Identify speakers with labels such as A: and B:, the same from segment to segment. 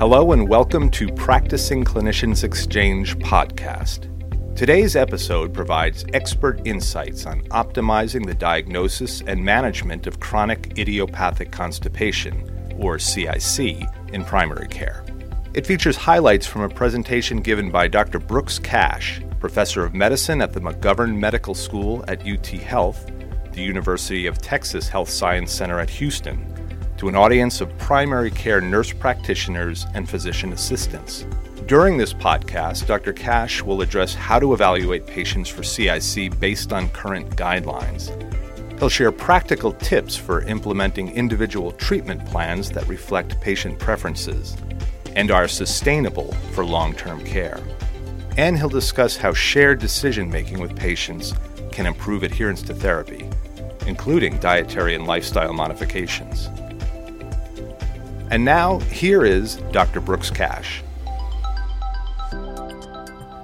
A: Hello, and welcome to Practicing Clinicians Exchange podcast. Today's episode provides expert insights on optimizing the diagnosis and management of chronic idiopathic constipation, or CIC, in primary care. It features highlights from a presentation given by Dr. Brooks Cash, professor of medicine at the McGovern Medical School at UT Health, the University of Texas Health Science Center at Houston, to an audience of primary care nurse practitioners and physician assistants. During this podcast, Dr. Cash will address how to evaluate patients for CIC based on current guidelines. He'll share practical tips for implementing individual treatment plans that reflect patient preferences and are sustainable for long term care and he'll discuss how shared decision making with patients can improve adherence to therapy, including dietary and lifestyle modifications. And now, here is Dr. Brooks Cash.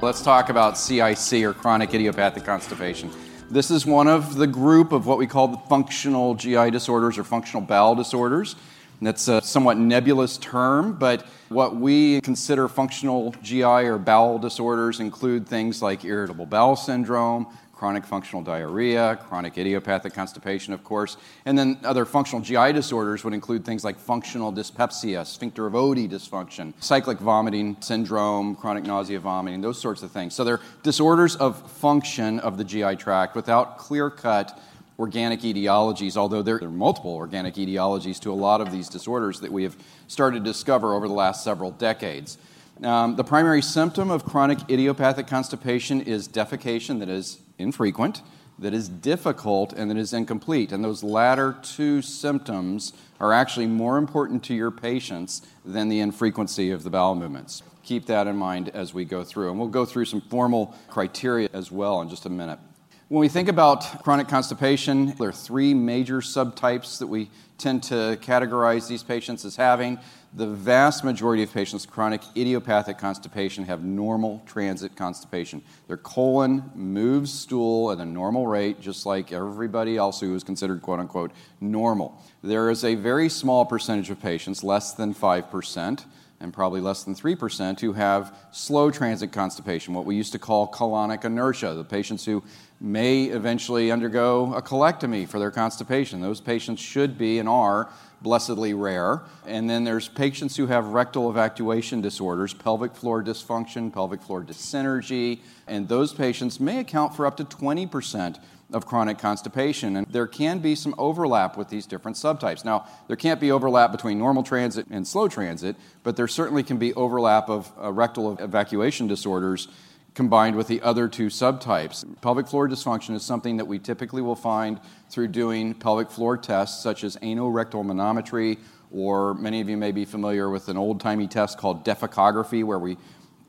B: Let's talk about CIC or chronic idiopathic constipation. This is one of the group of what we call the functional GI disorders or functional bowel disorders. That's a somewhat nebulous term, but what we consider functional GI or bowel disorders include things like irritable bowel syndrome, chronic functional diarrhea, chronic idiopathic constipation, of course, and then other functional GI disorders would include things like functional dyspepsia, sphincter of Oddi dysfunction, cyclic vomiting syndrome, chronic nausea, vomiting, those sorts of things. So they're disorders of function of the GI tract without clear cut organic etiologies, although there are multiple organic etiologies to a lot of these disorders that we have started to discover over the last several decades. Um, the primary symptom of chronic idiopathic constipation is defecation that is infrequent, that is difficult, and that is incomplete. And those latter two symptoms are actually more important to your patients than the infrequency of the bowel movements. Keep that in mind as we go through. And we'll go through some formal criteria as well in just a minute. When we think about chronic constipation, there are three major subtypes that we tend to categorize these patients as having. The vast majority of patients with chronic idiopathic constipation have normal transit constipation. Their colon moves stool at a normal rate, just like everybody else who is considered quote unquote normal. There is a very small percentage of patients, less than 5%, and probably less than 3%, who have slow transit constipation, what we used to call colonic inertia, the patients who may eventually undergo a colectomy for their constipation. Those patients should be and are blessedly rare. And then there's patients who have rectal evacuation disorders, pelvic floor dysfunction, pelvic floor dyssynergy, and those patients may account for up to 20% of chronic constipation. And there can be some overlap with these different subtypes. Now, there can't be overlap between normal transit and slow transit, but there certainly can be overlap of uh, rectal evacuation disorders combined with the other two subtypes. Pelvic floor dysfunction is something that we typically will find through doing pelvic floor tests such as anorectal manometry, or many of you may be familiar with an old timey test called defecography, where we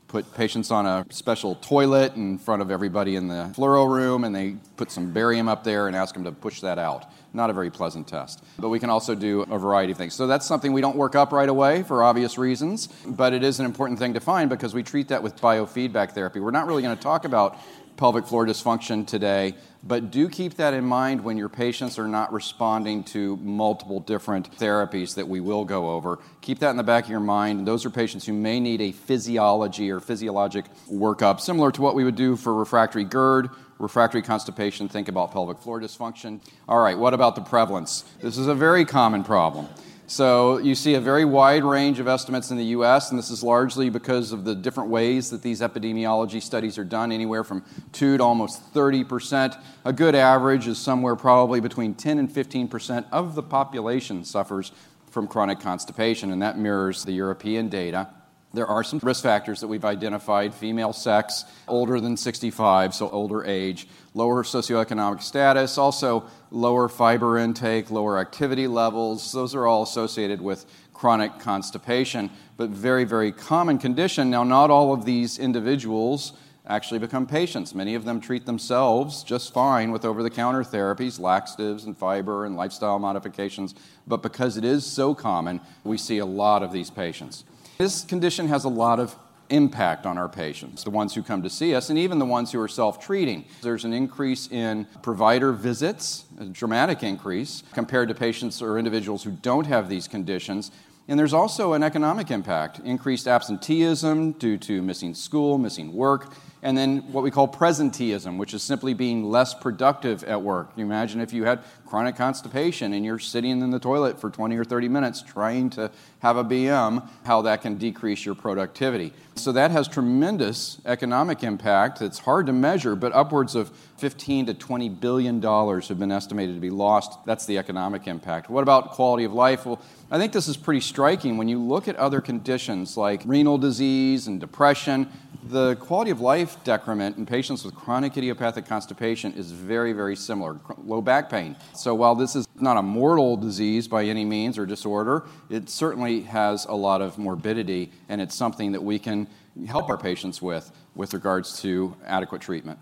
B: put patients on a special toilet in front of everybody in the fluoro room and they put some barium up there and ask them to push that out. Not a very pleasant test. But we can also do a variety of things. So that's something we don't work up right away for obvious reasons, but it is an important thing to find because we treat that with biofeedback therapy. We're not really going to talk about pelvic floor dysfunction today, but do keep that in mind when your patients are not responding to multiple different therapies that we will go over. Keep that in the back of your mind. Those are patients who may need a physiology or physiologic workup, similar to what we would do for refractory GERD refractory constipation, think about pelvic floor dysfunction. All right, what about the prevalence? This is a very common problem. So you see a very wide range of estimates in the US, and this is largely because of the different ways that these epidemiology studies are done, anywhere from 2 to almost 30%. A good average is somewhere probably between 10 and 15% of the population suffers from chronic constipation, and that mirrors the European data. There are some risk factors that we've identified female sex, older than 65, so older age, lower socioeconomic status, also lower fiber intake, lower activity levels. Those are all associated with chronic constipation, but very, very common condition. Now, not all of these individuals actually become patients. Many of them treat themselves just fine with over the counter therapies, laxatives and fiber and lifestyle modifications, but because it is so common, we see a lot of these patients. This condition has a lot of impact on our patients, the ones who come to see us, and even the ones who are self treating. There's an increase in provider visits, a dramatic increase, compared to patients or individuals who don't have these conditions. And there's also an economic impact increased absenteeism due to missing school, missing work, and then what we call presenteeism, which is simply being less productive at work. You imagine if you had chronic constipation and you're sitting in the toilet for 20 or 30 minutes trying to have a BM, how that can decrease your productivity. So that has tremendous economic impact. It's hard to measure, but upwards of 15 to 20 billion dollars have been estimated to be lost. That's the economic impact. What about quality of life? Well, I think this is pretty striking when you look at other conditions like renal disease and depression. The quality of life decrement in patients with chronic idiopathic constipation is very, very similar. Low back pain. So while this is not a mortal disease by any means or disorder, it certainly has a lot of morbidity, and it's something that we can help our patients with with regards to adequate treatment.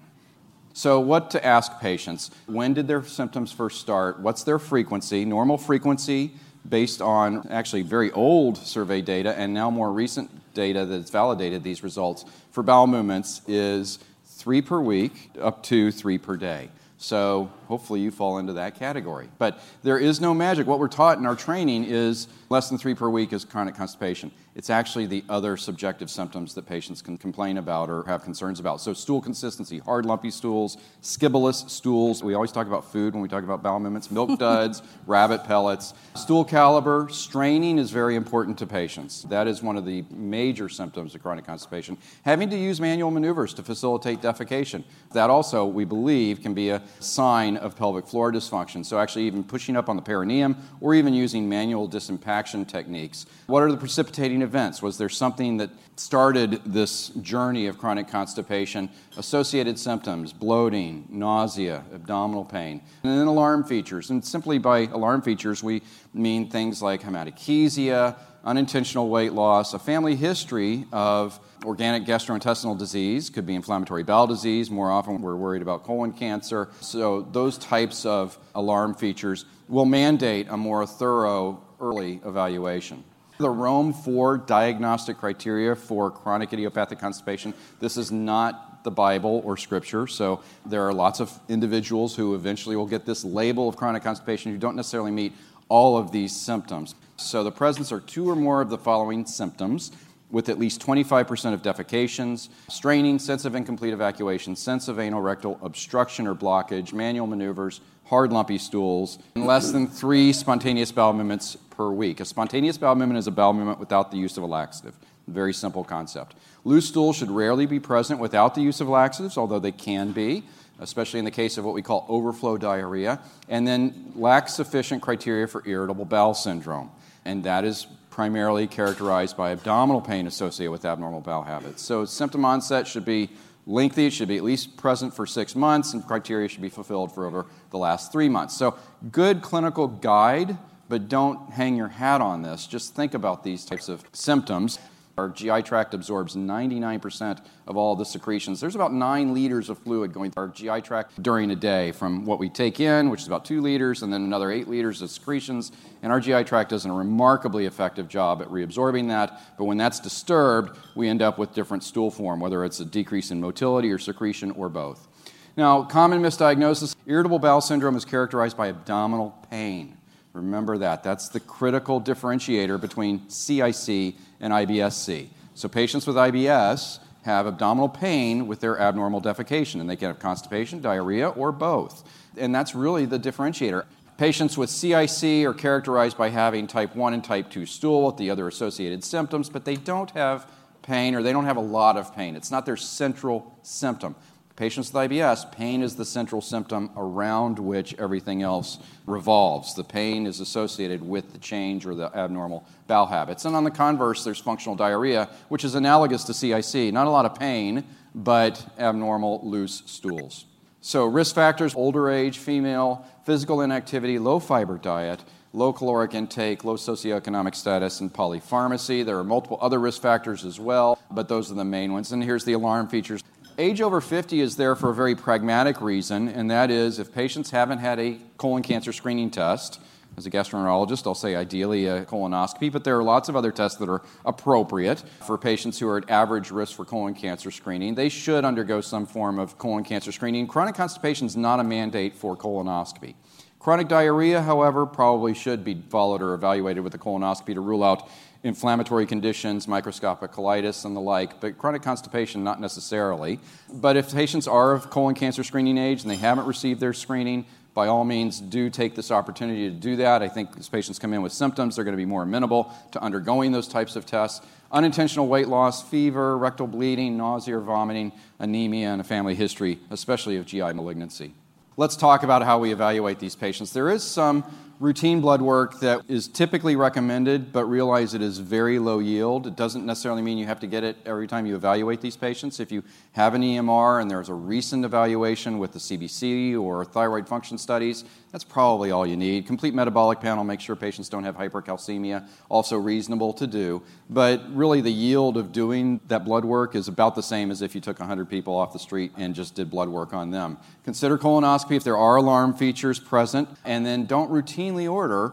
B: So, what to ask patients? When did their symptoms first start? What's their frequency? Normal frequency based on actually very old survey data and now more recent data that's validated these results for bowel movements is three per week up to three per day. So hopefully you fall into that category. But there is no magic. What we're taught in our training is less than three per week is chronic constipation. It's actually the other subjective symptoms that patients can complain about or have concerns about. So stool consistency, hard lumpy stools, scybalous stools. We always talk about food when we talk about bowel movements, milk duds, rabbit pellets. Stool caliber, straining is very important to patients. That is one of the major symptoms of chronic constipation. Having to use manual maneuvers to facilitate defecation. That also, we believe, can be a sign of pelvic floor dysfunction. So, actually, even pushing up on the perineum or even using manual disimpaction techniques. What are the precipitating events? Was there something that started this journey of chronic constipation? Associated symptoms, bloating, nausea, abdominal pain, and then alarm features. And simply by alarm features, we mean things like hematochezia, unintentional weight loss, a family history of organic gastrointestinal disease, could be inflammatory bowel disease. More often, we're worried about colon cancer. So, those types of alarm features will mandate a more thorough early evaluation. The Rome 4 diagnostic criteria for chronic idiopathic constipation. This is not the Bible or scripture, so there are lots of individuals who eventually will get this label of chronic constipation who don't necessarily meet all of these symptoms. So the presence are two or more of the following symptoms with at least 25% of defecations, straining, sense of incomplete evacuation, sense of anal rectal obstruction or blockage, manual maneuvers, hard lumpy stools, and less than three spontaneous bowel movements per week. A spontaneous bowel movement is a bowel movement without the use of a laxative. Very simple concept. Loose stools should rarely be present without the use of laxatives, although they can be especially in the case of what we call overflow diarrhea, and then lack sufficient criteria for irritable bowel syndrome and that is primarily characterized by abdominal pain associated with abnormal bowel habits. So, symptom onset should be lengthy, it should be at least present for six months, and criteria should be fulfilled for over the last three months. So, good clinical guide, but don't hang your hat on this. Just think about these types of symptoms. Our GI tract absorbs 99% of all the secretions. There's about nine liters of fluid going through our GI tract during a day from what we take in, which is about two liters, and then another eight liters of secretions. And our GI tract does a remarkably effective job at reabsorbing that. But when that's disturbed, we end up with different stool form, whether it's a decrease in motility or secretion or both. Now, common misdiagnosis irritable bowel syndrome is characterized by abdominal pain. Remember that. That's the critical differentiator between CIC and IBS-C. So patients with IBS have abdominal pain with their abnormal defecation, and they can have constipation, diarrhea, or both. And that's really the differentiator. Patients with CIC are characterized by having type 1 and type 2 stool with the other associated symptoms, but they don't have pain or they don't have a lot of pain. It's not their central symptom. Patients with IBS, pain is the central symptom around which everything else revolves. The pain is associated with the change or the abnormal bowel habits. And on the converse, there's functional diarrhea, which is analogous to CIC. Not a lot of pain, but abnormal loose stools. So, risk factors older age, female, physical inactivity, low fiber diet, low caloric intake, low socioeconomic status, and polypharmacy. There are multiple other risk factors as well, but those are the main ones. And here's the alarm features. Age over 50 is there for a very pragmatic reason, and that is if patients haven't had a colon cancer screening test, as a gastroenterologist, I'll say ideally a colonoscopy, but there are lots of other tests that are appropriate for patients who are at average risk for colon cancer screening. They should undergo some form of colon cancer screening. Chronic constipation is not a mandate for colonoscopy. Chronic diarrhea, however, probably should be followed or evaluated with a colonoscopy to rule out inflammatory conditions, microscopic colitis, and the like, but chronic constipation, not necessarily. But if patients are of colon cancer screening age and they haven't received their screening, by all means, do take this opportunity to do that. I think as patients come in with symptoms, they're going to be more amenable to undergoing those types of tests. Unintentional weight loss, fever, rectal bleeding, nausea or vomiting, anemia, and a family history, especially of GI malignancy. Let's talk about how we evaluate these patients. There is some routine blood work that is typically recommended, but realize it is very low yield. It doesn't necessarily mean you have to get it every time you evaluate these patients. If you have an EMR and there's a recent evaluation with the CBC or thyroid function studies, that's probably all you need. Complete metabolic panel, make sure patients don't have hypercalcemia, also reasonable to do. But really, the yield of doing that blood work is about the same as if you took 100 people off the street and just did blood work on them. Consider colonoscopy if there are alarm features present, and then don't routinely order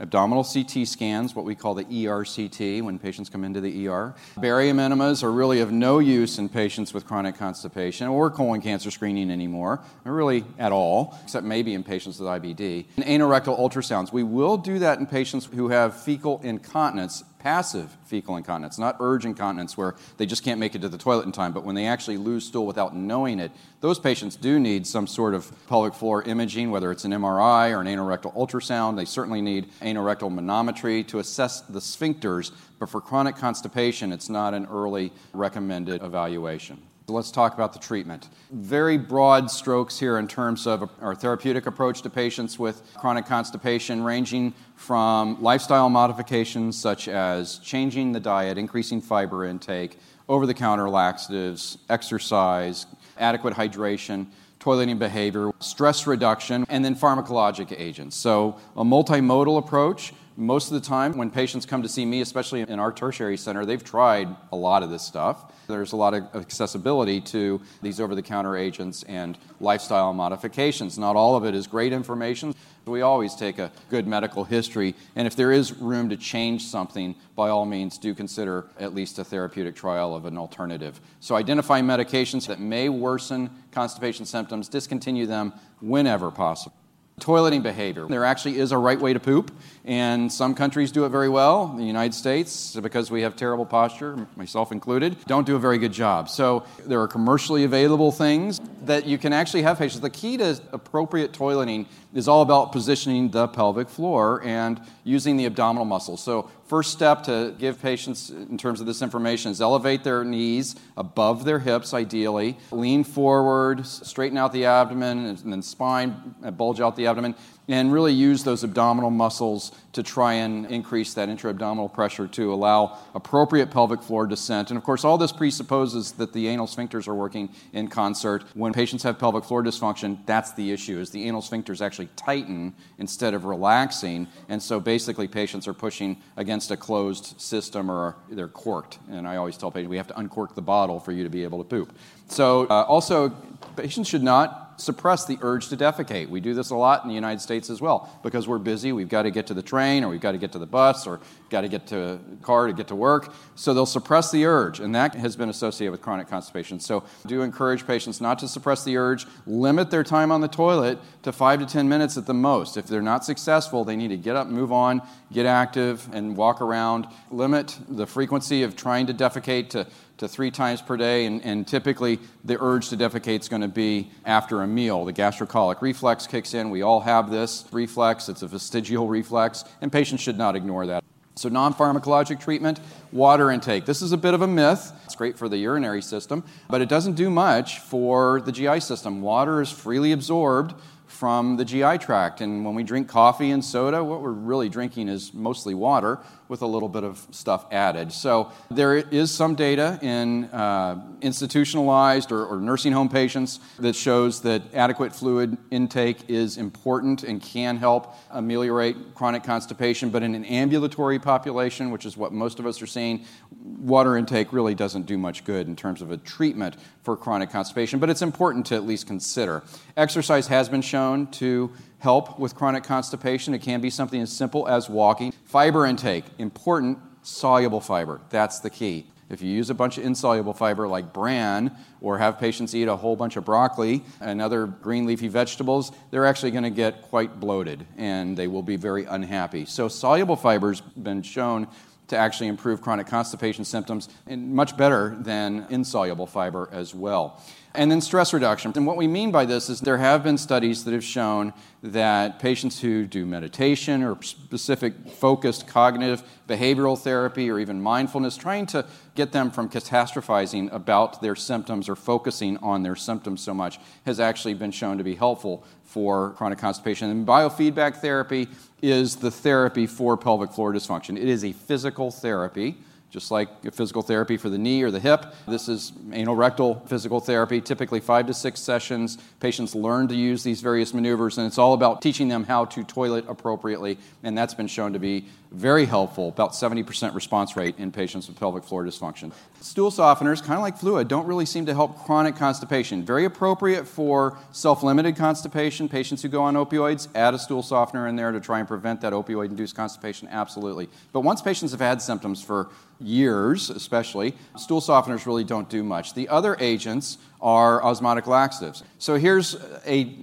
B: abdominal CT scans, what we call the ERCT when patients come into the ER. Barium enemas are really of no use in patients with chronic constipation or colon cancer screening anymore, really at all, except maybe in patients with IBD. And anorectal ultrasounds. We will do that in patients who have fecal incontinence passive fecal incontinence, not urge incontinence where they just can't make it to the toilet in time, but when they actually lose stool without knowing it, those patients do need some sort of pelvic floor imaging, whether it's an MRI or an anorectal ultrasound. They certainly need anorectal manometry to assess the sphincters, but for chronic constipation, it's not an early recommended evaluation. Let's talk about the treatment. Very broad strokes here in terms of our therapeutic approach to patients with chronic constipation, ranging from lifestyle modifications such as changing the diet, increasing fiber intake, over the counter laxatives, exercise, adequate hydration, toileting behavior, stress reduction, and then pharmacologic agents. So, a multimodal approach most of the time, when patients come to see me, especially in our tertiary center, they've tried a lot of this stuff. There's a lot of accessibility to these over the counter agents and lifestyle modifications. Not all of it is great information. We always take a good medical history, and if there is room to change something, by all means, do consider at least a therapeutic trial of an alternative. So, identify medications that may worsen constipation symptoms, discontinue them whenever possible. Toileting behavior. There actually is a right way to poop, and some countries do it very well. The United States, because we have terrible posture, myself included, don't do a very good job. So there are commercially available things that you can actually have patients. The key to appropriate toileting is all about positioning the pelvic floor and using the abdominal muscles. So first step to give patients in terms of this information is elevate their knees above their hips ideally lean forward straighten out the abdomen and then spine bulge out the abdomen and really use those abdominal muscles to try and increase that intra-abdominal pressure to allow appropriate pelvic floor descent. And of course, all this presupposes that the anal sphincters are working in concert. When patients have pelvic floor dysfunction, that's the issue, is the anal sphincters actually tighten instead of relaxing. And so basically patients are pushing against a closed system or they're corked. And I always tell patients, we have to uncork the bottle for you to be able to poop. So uh, also, patients should not suppress the urge to defecate. We do this a lot in the United States as well because we're busy. We've got to get to the train or we've got to get to the bus or got to get to a car to get to work. So they'll suppress the urge, and that has been associated with chronic constipation. So do encourage patients not to suppress the urge, limit their time on the toilet to five to 10 minutes at the most. If they're not successful, they need to get up, move on, get active, and walk around. Limit the frequency of trying to defecate to to three times per day, and, and typically the urge to defecate is going to be after a meal. The gastrocolic reflex kicks in. We all have this reflex, it's a vestigial reflex, and patients should not ignore that. So, non pharmacologic treatment, water intake. This is a bit of a myth. It's great for the urinary system, but it doesn't do much for the GI system. Water is freely absorbed from the GI tract. And when we drink coffee and soda, what we're really drinking is mostly water with a little bit of stuff added. So there is some data in uh, institutionalized or, or, nursing home patients that shows that adequate fluid intake is important and can help ameliorate chronic constipation. But in an ambulatory population, which is what most of us are seeing, water intake really doesn't do much good in terms of a treatment for chronic constipation. But it's important to at least consider. Exercise has been shown to help with chronic constipation. It can be something as simple as walking. Fiber intake, important, soluble fiber. That's the key. If you use a bunch of insoluble fiber like bran, or have patients eat a whole bunch of broccoli and other green leafy vegetables, they're actually going to get quite bloated and they will be very unhappy. So, soluble fiber's been shown to actually improve chronic constipation symptoms and much better than insoluble fiber as well. And then stress reduction. And what we mean by this is there have been studies that have shown that patients who do meditation or specific focused cognitive behavioral therapy or even mindfulness, trying to get them from catastrophizing about their symptoms or focusing on their symptoms so much, has actually been shown to be helpful for chronic constipation. And biofeedback therapy is the therapy for pelvic floor dysfunction. It is a physical therapy just like physical therapy for the knee or the hip. This is anal rectal physical therapy, typically five to six sessions. Patients learn to use these various maneuvers, and it's all about teaching them how to toilet appropriately, and that's been shown to be very helpful, about 70% response rate in patients with pelvic floor dysfunction. Stool softeners, kind of like fluid, don't really seem to help chronic constipation. Very appropriate for self limited constipation. Patients who go on opioids, add a stool softener in there to try and prevent that opioid induced constipation, absolutely. But once patients have had symptoms for years, especially, stool softeners really don't do much. The other agents are osmotic laxatives. So here's a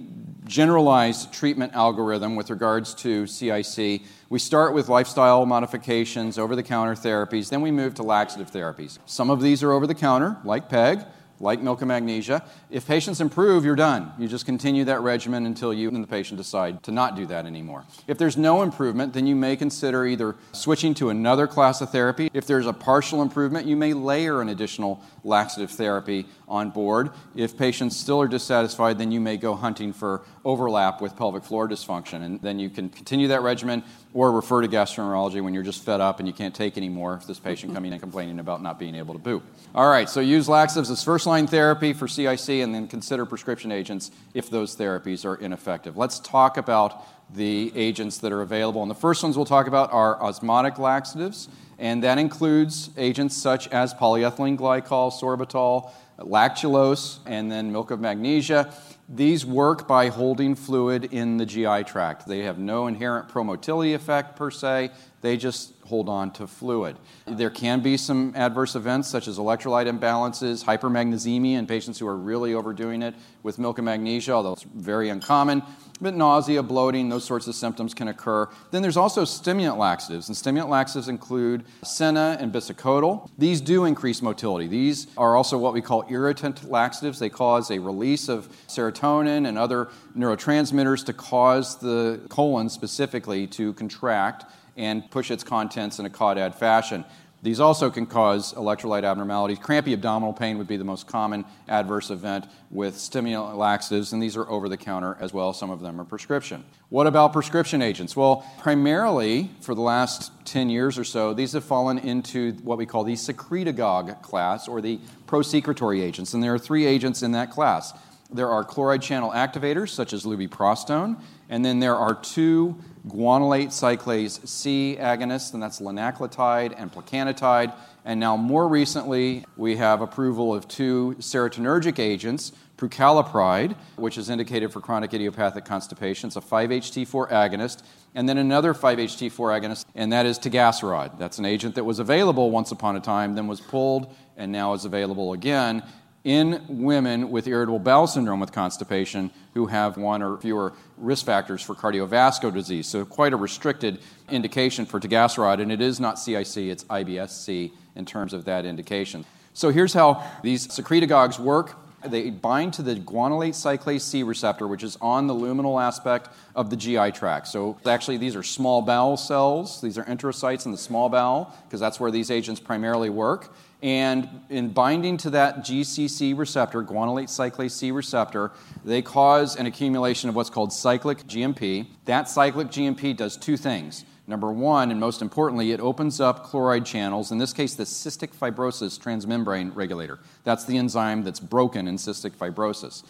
B: generalized treatment algorithm with regards to CIC. We start with lifestyle modifications, over the counter therapies, then we move to laxative therapies. Some of these are over the counter, like PEG, like milk and magnesia. If patients improve, you're done. You just continue that regimen until you and the patient decide to not do that anymore. If there's no improvement, then you may consider either switching to another class of therapy. If there's a partial improvement, you may layer an additional laxative therapy on board. If patients still are dissatisfied, then you may go hunting for overlap with pelvic floor dysfunction, and then you can continue that regimen or refer to gastroenterology when you're just fed up and you can't take anymore if this patient coming in complaining about not being able to poop. All right, so use laxatives as first line therapy for CIC and then consider prescription agents if those therapies are ineffective. Let's talk about the agents that are available. And the first ones we'll talk about are osmotic laxatives, and that includes agents such as polyethylene glycol, sorbitol, lactulose, and then milk of magnesia. These work by holding fluid in the GI tract. They have no inherent promotility effect per se, they just hold on to fluid. There can be some adverse events such as electrolyte imbalances, hypermagnesemia in patients who are really overdoing it with milk and magnesia, although it's very uncommon. But nausea, bloating, those sorts of symptoms can occur. Then there's also stimulant laxatives, and stimulant laxatives include senna and bisacodyl. These do increase motility. These are also what we call irritant laxatives. They cause a release of serotonin and other neurotransmitters to cause the colon specifically to contract and push its contents in a caudad fashion. These also can cause electrolyte abnormalities. Crampy abdominal pain would be the most common adverse event with stimulant laxatives, and these are over the counter as well. Some of them are prescription. What about prescription agents? Well, primarily for the last 10 years or so, these have fallen into what we call the secretagogue class or the prosecretory agents, and there are three agents in that class. There are chloride channel activators such as lubiprostone, and then there are two guanylate cyclase C agonists, and that's linaclotide and plecanatide. And now, more recently, we have approval of two serotonergic agents, prucalopride, which is indicated for chronic idiopathic constipation. It's a 5-HT4 agonist, and then another 5-HT4 agonist, and that is tegaserod. That's an agent that was available once upon a time, then was pulled, and now is available again in women with irritable bowel syndrome with constipation who have one or fewer risk factors for cardiovascular disease. So, quite a restricted indication for tegaserod, and it is not CIC, it's IBS-C in terms of that indication. So, here's how these secretagogues work. They bind to the guanylate cyclase C receptor, which is on the luminal aspect of the GI tract. So, actually, these are small bowel cells. These are enterocytes in the small bowel, because that's where these agents primarily work. And in binding to that GCC receptor, guanylate cyclase C receptor, they cause an accumulation of what's called cyclic GMP. That cyclic GMP does two things. Number one, and most importantly, it opens up chloride channels, in this case, the cystic fibrosis transmembrane regulator. That's the enzyme that's broken in cystic fibrosis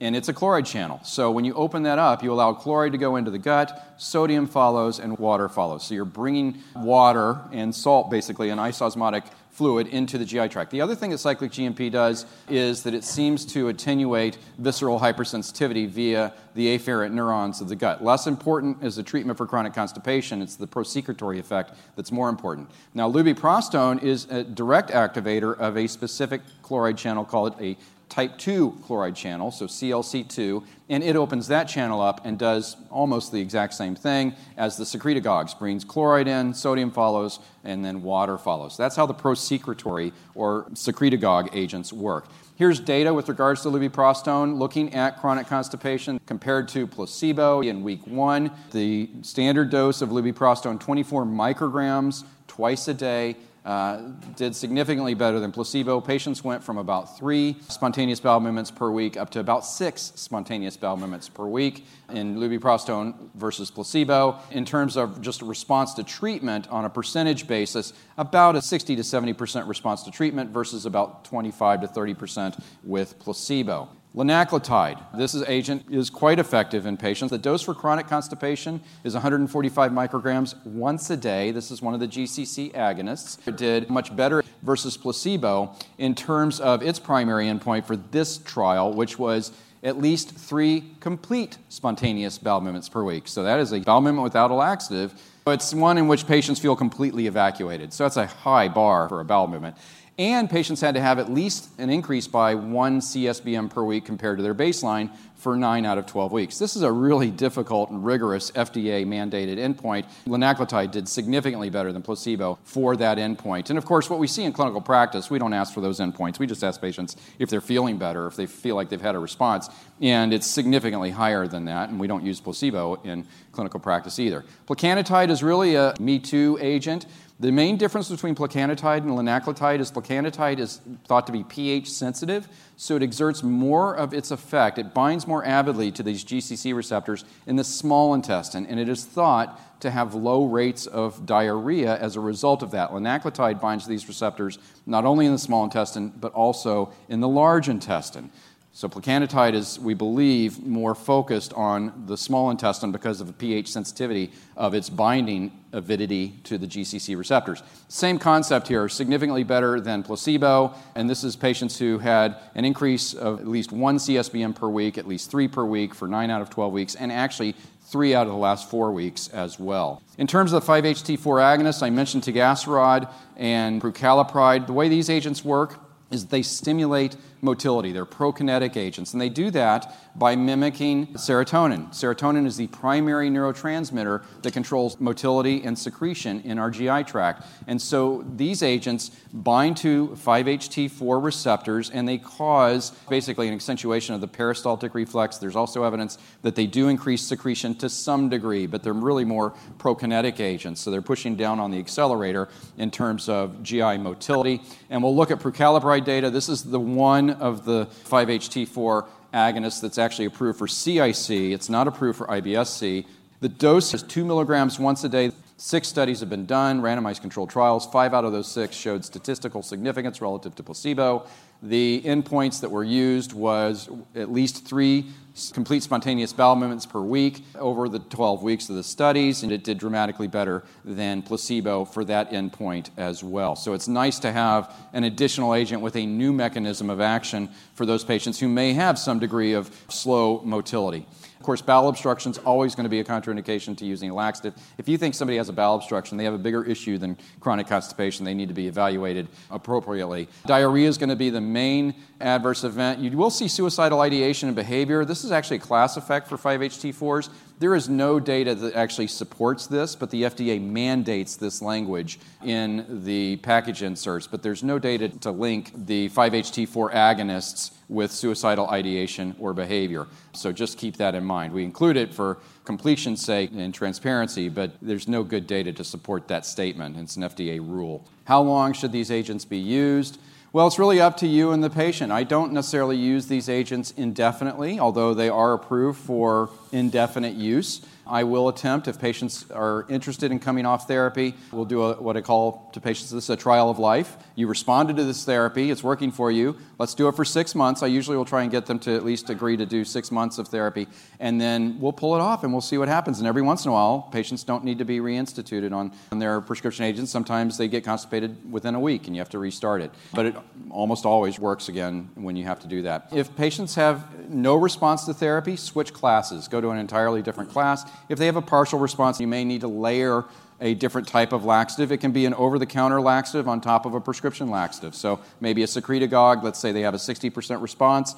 B: and it's a chloride channel. So when you open that up, you allow chloride to go into the gut, sodium follows, and water follows. So you're bringing water and salt, basically, an isosmotic fluid into the GI tract. The other thing that cyclic GMP does is that it seems to attenuate visceral hypersensitivity via the afferent neurons of the gut. Less important is the treatment for chronic constipation, it's the prosecretory effect that's more important. Now, lubiprostone is a direct activator of a specific chloride channel called a type 2 chloride channel, so CLC2, and it opens that channel up and does almost the exact same thing as the secretagogues. Brings chloride in, sodium follows, and then water follows. That's how the prosecretory or secretagogue agents work. Here's data with regards to lubiprostone looking at chronic constipation compared to placebo in week one. The standard dose of lubiprostone, 24 micrograms twice a day, uh, did significantly better than placebo. Patients went from about three spontaneous bowel movements per week up to about six spontaneous bowel movements per week in lubiprostone versus placebo. In terms of just response to treatment on a percentage basis, about a 60 to 70% response to treatment versus about 25 to 30% with placebo. Linaclotide. This is agent is quite effective in patients. The dose for chronic constipation is 145 micrograms once a day. This is one of the GCC agonists. It did much better versus placebo in terms of its primary endpoint for this trial, which was at least three complete spontaneous bowel movements per week. So that is a bowel movement without a laxative. It's one in which patients feel completely evacuated. So that's a high bar for a bowel movement and patients had to have at least an increase by one CSBM per week compared to their baseline for 9 out of 12 weeks. This is a really difficult and rigorous FDA mandated endpoint. Linaclotide did significantly better than placebo for that endpoint. And of course, what we see in clinical practice, we don't ask for those endpoints. We just ask patients if they're feeling better, if they feel like they've had a response. And it's significantly higher than that, and we don't use placebo in clinical practice either. Plecanatide is really a Me Too agent. The main difference between plecanatide and linaclotide is plecanatide is thought to be pH sensitive, so it exerts more of its effect. It binds more avidly to these GCC receptors in the small intestine, and it is thought to have low rates of diarrhea as a result of that. Linaclotide binds to these receptors not only in the small intestine, but also in the large intestine. So plecanatide is, we believe, more focused on the small intestine because of the pH sensitivity of its binding avidity to the GCC receptors. Same concept here, significantly better than placebo, and this is patients who had an increase of at least one CSBM per week, at least three per week for 9 out of 12 weeks, and actually three out of the last four weeks as well. In terms of the 5-HT4 agonists, I mentioned tegaserod and prucalopride. The way these agents work is they stimulate motility. They're prokinetic agents, and they do that by mimicking serotonin. Serotonin is the primary neurotransmitter that controls motility and secretion in our GI tract. And so these agents bind to 5-HT4 receptors and they cause basically an accentuation of the peristaltic reflex. There's also evidence that they do increase secretion to some degree, but they're really more prokinetic agents. So they're pushing down on the accelerator in terms of GI motility. And we'll look at prucalopride data. This is the one of the 5-HT4 agonists that's actually approved for CIC. It's not approved for IBS-C. The dose is 2 milligrams once a day. Six studies have been done, randomized controlled trials. Five out of those six showed statistical significance relative to placebo. The endpoints that were used was at least three complete spontaneous bowel movements per week over the 12 weeks of the studies, and it did dramatically better than placebo for that endpoint as well. So it's nice to have an additional agent with a new mechanism of action for those patients who may have some degree of slow motility. Of course, bowel obstruction is always going to be a contraindication to using a laxative. If you think somebody has a bowel obstruction, they have a bigger issue than chronic constipation, they need to be evaluated appropriately. Diarrhea is going to be the main adverse event. You will see suicidal ideation and behavior. This is actually a class effect for 5-HT4s. There is no data that actually supports this, but the FDA mandates this language in the package inserts. But there's no data to link the 5-HT4 agonists with suicidal ideation or behavior. So just keep that in mind. We include it for completion's sake and transparency, but there's no good data to support that statement. It's an FDA rule. How long should these agents be used? Well, it's really up to you and the patient. I don't necessarily use these agents indefinitely, although they are approved for indefinite use. I will attempt, if patients are interested in coming off therapy, we'll do a, what I call to patients this is a trial of life. You responded to this therapy, it's working for you. Let's do it for six months. I usually will try and get them to at least agree to do six months of therapy, and then we'll pull it off and we'll see what happens. And every once in a while, patients don't need to be reinstituted on, on their prescription agents. Sometimes they get constipated within a week and you have to restart it. But it almost always works again when you have to do that. If patients have no response to therapy, switch classes. Go to an entirely different class. If they have a partial response, you may need to layer a different type of laxative. It can be an over the counter laxative on top of a prescription laxative. So maybe a secretagogue, let's say they have a 60% response,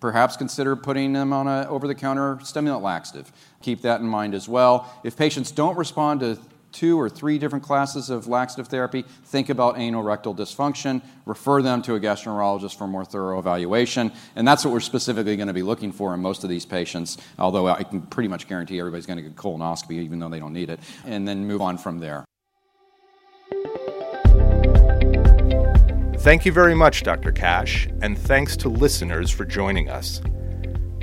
B: perhaps consider putting them on an over the counter stimulant laxative. Keep that in mind as well. If patients don't respond to two or three different classes of laxative therapy, think about anal rectal dysfunction, refer them to a gastroenterologist for more thorough evaluation. And that's what we're specifically going to be looking for in most of these patients, although I can pretty much guarantee everybody's going to get colonoscopy even though they don't need it, and then move on from there.
A: Thank you very much, Dr. Cash, and thanks to listeners for joining us.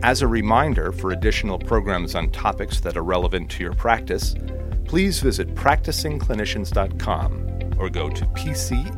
A: As a reminder for additional programs on topics that are relevant to your practice, please visit practicingclinicians.com or go to pce.is.